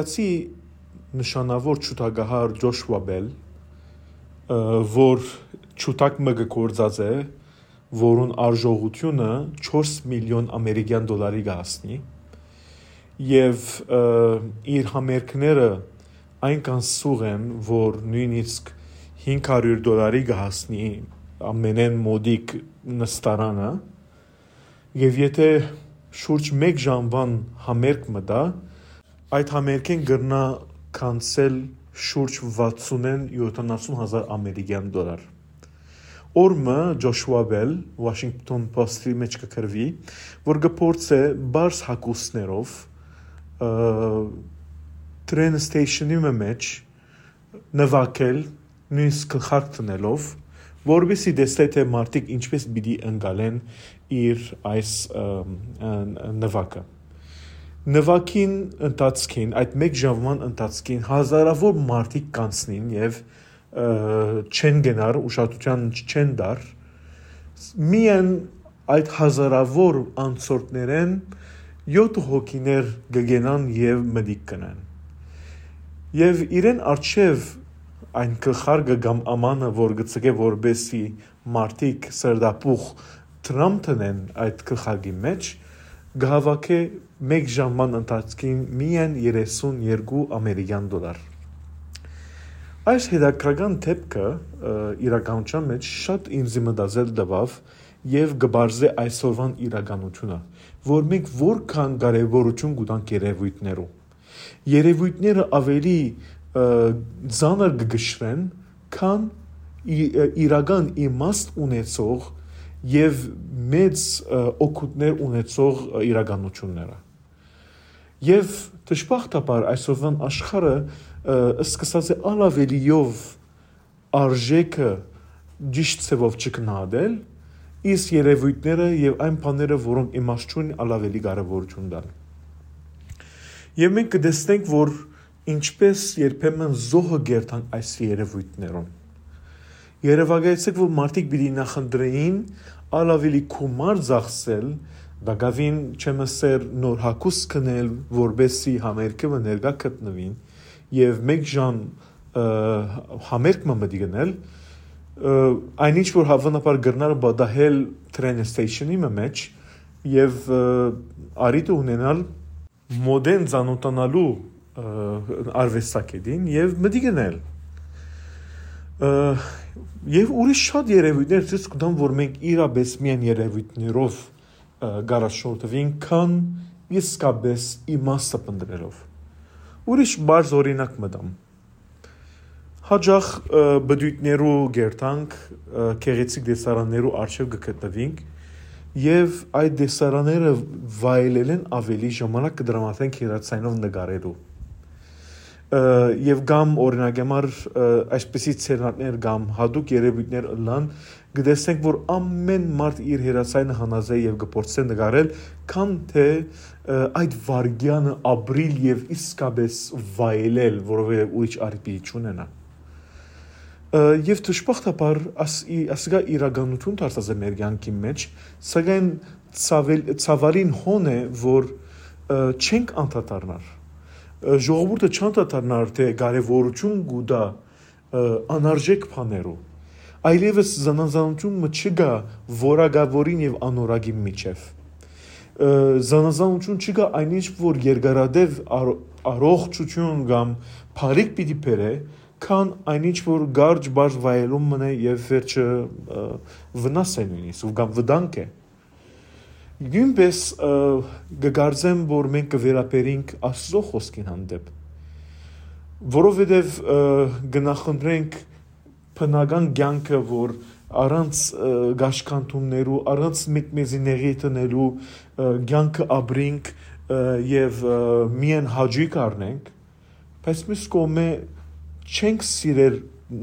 ամերիկացի նշանավոր ճուտագահար Ջոշուա Բել, որ ճուտակ մը գործած է, որուն արժողությունը 4 միլիոն ամերիկյան դոլարի կհասնի եւ իր համերգները այնքան սուղ են, որ նույնիսկ 500 դոլարի կհասնի ամենեն մոդիկ նստարանը եւ եթե շուրջ 1 ժամվան համերգ մտա այդ համերգին գրնա կանցել շուրջ 60-ն 70 հազար ամերիկյան դոլար Օրմը Ջոշուա Բել Washington Post-ի մեջ կգրվի, որ գործե բարձ հակուսներով train station-ի մեջ նվակել նույնիսկ գլխարկ տնելով որովհետեւ դեսթե թե մարդիկ ինչպես պիտի ընկալեն իր այս նվակը նվակին ընթացքին այդ մեկ ժամվան ընթացքին հազարավոր մարդիկ կանցնին եւ չեն գնար ուշադրության չեն դար միայն այդ հազարավոր անցորդներեն 7 հոգիներ գգենան եւ մդիկ կնան եւ իրեն արչեւ այն գլխարգը կամ ամանը որ գծկե որբեսի մարտիկ սրդապուխ տրամտնեն այդ գլխագի մեջ գահավաքը 1 ժամման ընթացքին միայն 32 ամերիկյան դոլար Այս հետաքրական դեպքը իրականության մեջ շատ ինձ մտածել տվավ եւ գբարձե այսօրվան իրականությունը, որ մենք որքան կարեւորություն կտանք երևույթներու։ Երևույթները ավելի ցաներ կգշրեն, քան իրական իմաստ ունեցող եւ մեծ օգուտներ ունեցող իրականությունները։ Եվ դժբախտաբար այսօրվան աշխարհը սկսած է ալավելիով արժեքը ճիշտ ցևով չկնահատել, իսկ երևույթները եւ այն բաները, որոնք իմաստուն ալավելի կարեւորություն տան։ Եվ մենք կտեսնենք, որ ինչպես երբեմն զոհը գերտան այս երևույթներուն։ Երևակայեցեք, որ մարդիկ պիտի նախընտրեին ալավելի կումար ծախսել, դակավին չեմսեր նոր հակուս կնել, որբեսի համերգը ներկա գտնվին եւ մեկ ժամ համերգ մը մտի գնել այնինչ որ հավանաբար գրնար բադահել train station-ի մեջ եւ արիտ ունենալ մոդեն ցանոթանալու արվեստակետին եւ մտի գնել եւ ուրիշ շատ երևույթներ ցույց կտան որ մենք իրապես միան երևույթներով գարաշորտվին քան իսկապես իմաստը պնդրելով Ուրիշ բարձ օրինակ մտամ։ Հաջող բդույթներու գերտանք քեղեցիկ դեսարաններու արժև գտնվինք եւ այդ դեսարանները վայելել են ավելի ժամանակ կդրամատեն քերացայնով նկարելու եւ գամ օրինակ համար այսպեսի ցերնատներ գամ հadoop երևույթներ լան գտեսենք որ ամեն մարդ իր հերացայինը հանազե եւ գործե նկարել քան թե այդ վարգյանը ապրիլ եւ իսկապես վայելել, որովհետեւ ուրիշ արիպի չունենա։ Եվ դժբախտաբար ասկա իրականություն դարձած է մեր կյանքի մեջ, սակայն ցավալին հոն է, որ չենք անդադարնար։ Ժողովուրդը չանդադարնար թե կարևորություն գուտա անարժեք բաներու այլևս զանազանությունը չկա որակավորին եւ անորակի միջև զանազանություն չկա այնինչ որ երկարադեպ առողջություն կամ բարիք պիտի բերե քան այնինչ որ գարջ բարձ վայելում մնա եւ վերջը վնաս է նույնիսկ ու կամ վտանգ է նույնպես գգարձեմ որ մենք կվերապերենք աստծո խոսքին հանդեպ որովհետեւ գնախնդրենք բնական կյանքը որ առանց գաշկանտումներու, առանց մեկմեզիների տնելու ցանկը ապրինք եւ միայն հաջիկ առնենք, բայց մյուս կողմը չենք սիրել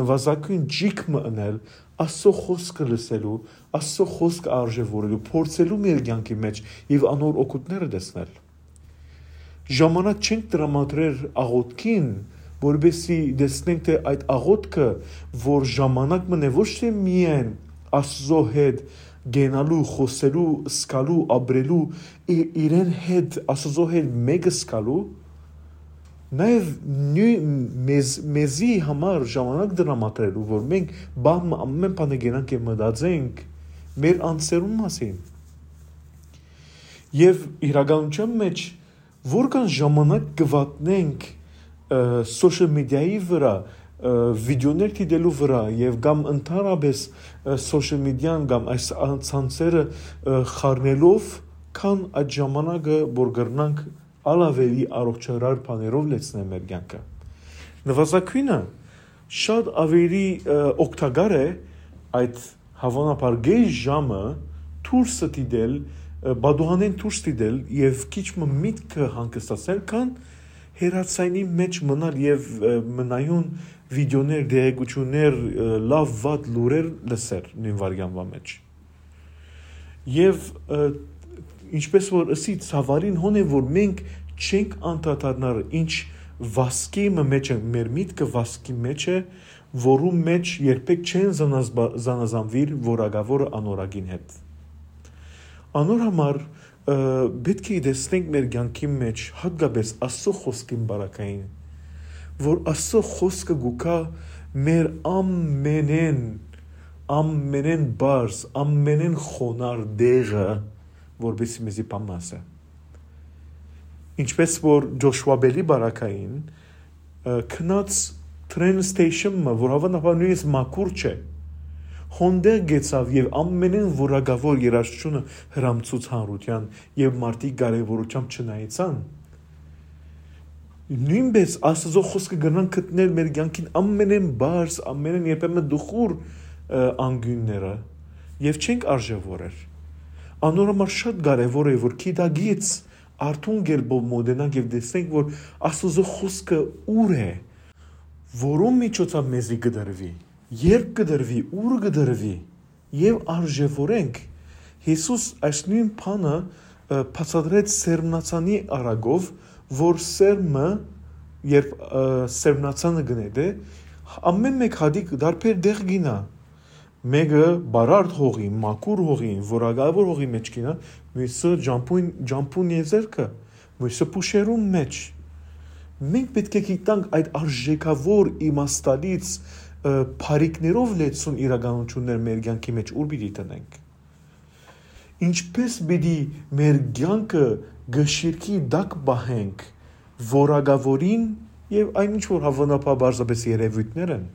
նվազագույն ջիկ մնել աստծո խոսքը լսելու, աստծո խոսքը արժևորելու, փորձելու մեր կյանքի մեջ եւ անոր օգուտները տեսնել։ Ժամանակ չենք տրամադրել աղոթքին, որբեսի դեսնենք թե այդ աղոթքը, որ ժամանակ մնե ոչ թե միայն Աստծո հետ գենալու, խոսելու, սկալու, ապրելու իրեն հետ Աստծո հետ մեկը սկալու, նաև մեզ մեզի համար ժամանակ դրամատրելու, որ մենք բամ ամեն բանը գնանք եւ մտածենք մեր անձերուն մասին։ Եվ իրականության մեջ որքան ժամանակ կվատնենք սոցիալ մեդիայի վրա, վիդեոներ դիտելու վրա եւ կամ ընդհանրապես սոցիալ մեդիան կամ այս ցանցերը խառնելով, քան այդ ժամանակը որ գրնանք ալավելի առողջարար բաներով լեցնել մեր կյանքը։ Նվազագույնը շատ ավելի օգտակար է այդ հավանաբար գեյ ժամը դուրս դիտել, բադուհանեն դուրս դիտել եւ քիչ միտքը հանգստացնել, քան հերացայինի մեջ մնալ եւ մնայուն վիդեոներ, դերեկություններ, լավ վատ լուրեր լսել նույն վարյանվա մեջ։ Եվ ինչպես որ ասի ցավարին հոն է որ մենք չենք անդադարնալ ինչ վասկի մեջ է մեր միտքը վասկի մեջ է որում մեջ երբեք չեն զանազանվիր որակավորը անորագին հետ անոր համար պետք է դեսնենք մեր ցանկի մեջ հատկապես աստծո խոսքին բարակային որ աստծո խոսքը գուկա մեր ամենեն ամենեն բարձ ամենեն խոնար դեղը որբեսի մեզի պամասը ինչպես որ Ջոշուա Բելի բարակային քնած train station-ը, որ հավանաբար նույնիսկ մաքուր չէ, հոնդե գեցավ եւ ամենեն որակավոր երաշխությունը հրամցուց հանրության եւ մարտի կարեւորությամբ չնայեցան նույնպես աստծո խոսքը գնան գտնել մեր կյանքին ամենեն բարձ ամենեն երբեմն դխուր անգյունները եւ չենք արժևորել անորոմար շատ կարեւոր է որ քիդագից արթուն գերբով մոդենանք եւ տեսնենք որ աստծո խոսքը ուր է որում միջոցով մեզի կդրվի երբ կդրվի ուր կդրվի եւ արժևորենք Հիսուս այս նույն բանը բացատրեց սերմնացանի արագով որ սերմը երբ սերմնացանը գնեդե ամեն մեկ հադիկ դարբեր դեղ գինա մեկը բարարդ հողի, մակուր հողի, որակավոր հողի մեջ կինա, մյուսը ջամփուն ջամփուն եզերքը, մյուսը փուշերում մեջ։ Մենք պետք է գիտենք այդ արժեքավոր իմաստալից բարիկներով լեցուն իրականություններ մեր կյանքի մեջ ուր պիտի տնենք։ Ինչպես պիտի մեր կյանքը գշիրքի դակ բահենք որակավորին եւ այնինչ որ հավանաբար բարձրապես երևույթներ են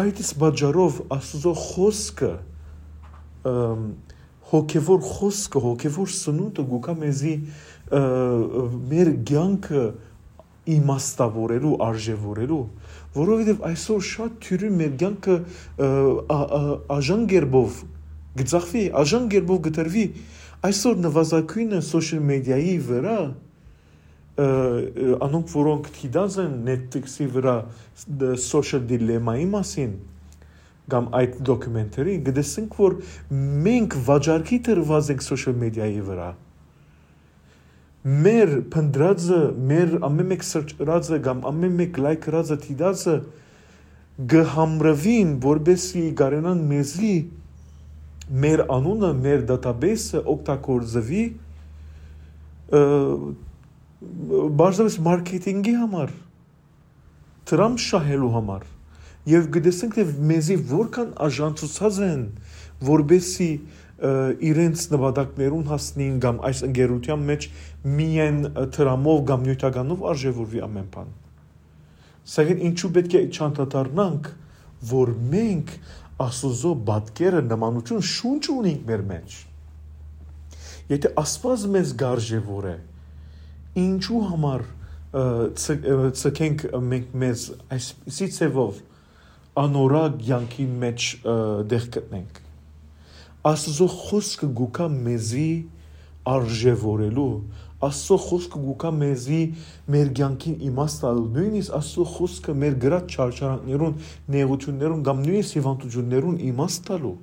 այդից բաժարով աստծո խոսքը հոգևոր խոսքը հոգևոր սնունդը գուկա մեզի մեր ցանկը իմաստավորելու արժևորելու որովհետև այսօր շատ թյուրի մեր ցանկը աժան գերբով գծախվի աժան գերբով գտրվի այսօր նվազագույնը սոցիալ մեդիայի վրա անոնք որոնք դիտած են Netflix-ի վրա social dilemma-ի մասին կամ այդ դոկումենտարի գտեսենք որ մենք վաճառքի դրված ենք social media-ի վրա մեր փնդրածը մեր ամեն մեկ սրճրածը կամ ամեն մեկ լայքրածը դիտածը գհամրվին որբեսի գարենան մեզի մեր անունը մեր database-ը օգտագործվի բարձրապես մարքեթինգի համար դրամ շահելու համար եւ գտեսենք թե մեզի որքան աժանցուցած են որբեսի իրենց նպատակներուն հասնին կամ այս ընկերության մեջ միայն դրամով կամ նյութականով արժևորվի ամեն բան սակայն ինչու պետք է չանդադառնանք որ մենք ասոզո բատկերը նմանություն շունչ ունենք մեր մեջ եթե աստված մեզ գարժևոր է ինչու համար ցկենք մենք մեզ այսպիսի ցևով անորակ յանքի մեջ դեղ գտնենք աստծո խոսքը գուկա մեզի արժևորելու աստծո խոսքը գուկա մեզի մեր յանքին իմաստ տալու նույնիսկ աստծո խոսքը մեր գրած չարչարանքներուն նեղություններուն կամ նույնիսկ հիվանդություններուն իմաստ տալու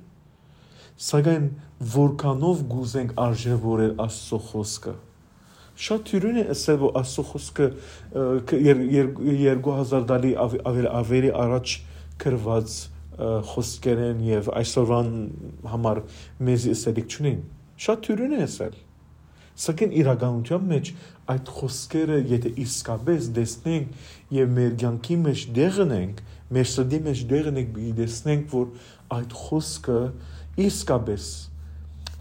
սակայն որքանով գուզենք արժևորել աստծո խոսքը շատ թյուրին է ասել որ աստծո խոսքը 2000 դալի ավելի ավելի առաջ գրված խոսքեր են եւ այսօրվան համար մեզ էսելիք չունեն շատ թյուրին է ասել Սակայն իրականության մեջ այդ խոսքերը եթե իսկապես դեսնենք եւ մեր ցանկի մեջ դեղնենք, մեր սրդի մեջ դեղնենք, դեսնենք, որ այդ խոսքը իսկապես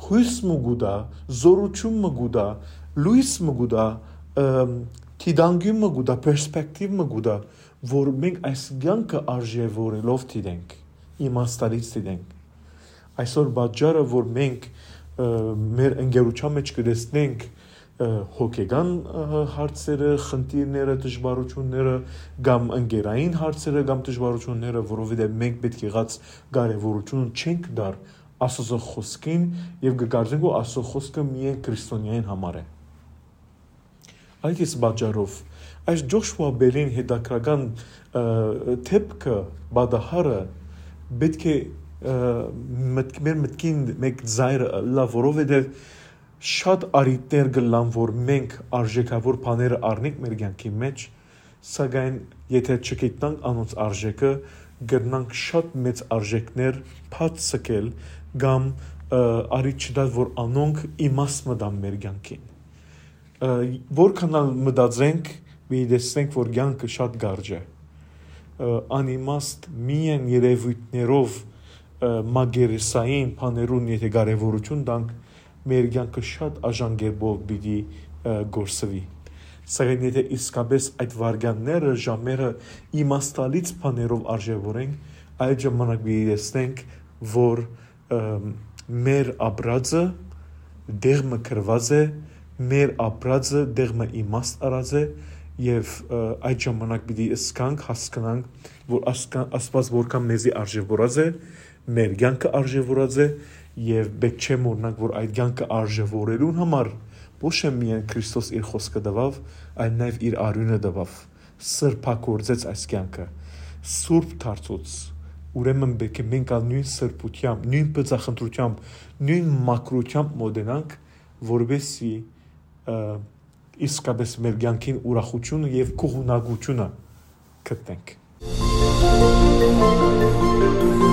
հույս մգուդա, զորություն մգուդա, լույս մգուդա, թիդանգյում մգուդա, պերսպեկտիվ մգուդա, որ մենք այս ցանկը արժևորելով դիտենք, իմաստալից դիտենք այսօր բաժարը որ մենք մեր ընկերության մեջ կդեսնենք հոգեգան հարցերը, խնդիրները, դժվարությունները կամ ընկերային հարցերը կամ դժվարությունները, որովհետև մենք պետք եղած կարևորություն չենք դար Աստծո խոսքին եւ կգարձենք որ Աստծո խոսքը միայն քրիստոնյային համար է։ Այդ is բաժարով այս Ջոշուա Բելին հետաքրական թեփքը բադահարը պետք է մեր մտքին մեկ զայրը լա որովհետև շատ արիտներ գլան որ մենք արժեքավոր բաները առնենք մեր կյանքի մեջ սակայն եթե չգիտնանք անոնց արժեքը գտնանք շատ մեծ արժեքներ փած սկել կամ արիտ չդալ որ անոնք իմաստ մտան մեր կյանքին որքանալ մտածենք մի տեսնենք որ կյանքը շատ գարջ է անիմաստ միայն երևույթներով մագերեսային բաներուն եթե կարևորություն տանք մեր կյանքը շատ աժանգերբով պիտի գործվի սակայն եթե իսկապես այդ վարգանները ժամերը իմաստալից բաներով արժևորենք այդ ժամանակ պիտի տեսնենք որ մեր ապրածը դեղը կրված է մեր ապրածը դեղը իմաստ արած է եւ այդ ժամանակ պիտի սկանք հասկանանք որ աստված որքան մեզի արժևորած է մեր ցանկը արժևորած է եւ պետք չէ մոռանանք որ այդ ցանկը արժևորելուն համար ոչ միայն Քրիստոս իր խոսքը տվավ, այլ նաեւ իր արյունը տվավ։ Սրբակորձեց այս ցանկը։ Սուրբ դարձուց ուրեմն պետք է մենք ալ նույն սրբությամբ, նույն բծախնդրությամբ, նույն մակրությամբ մոդենանք, որովհետեւ իսկապես մեր ցանկին ուրախությունը եւ կողունակությունը գտնենք։ Thank you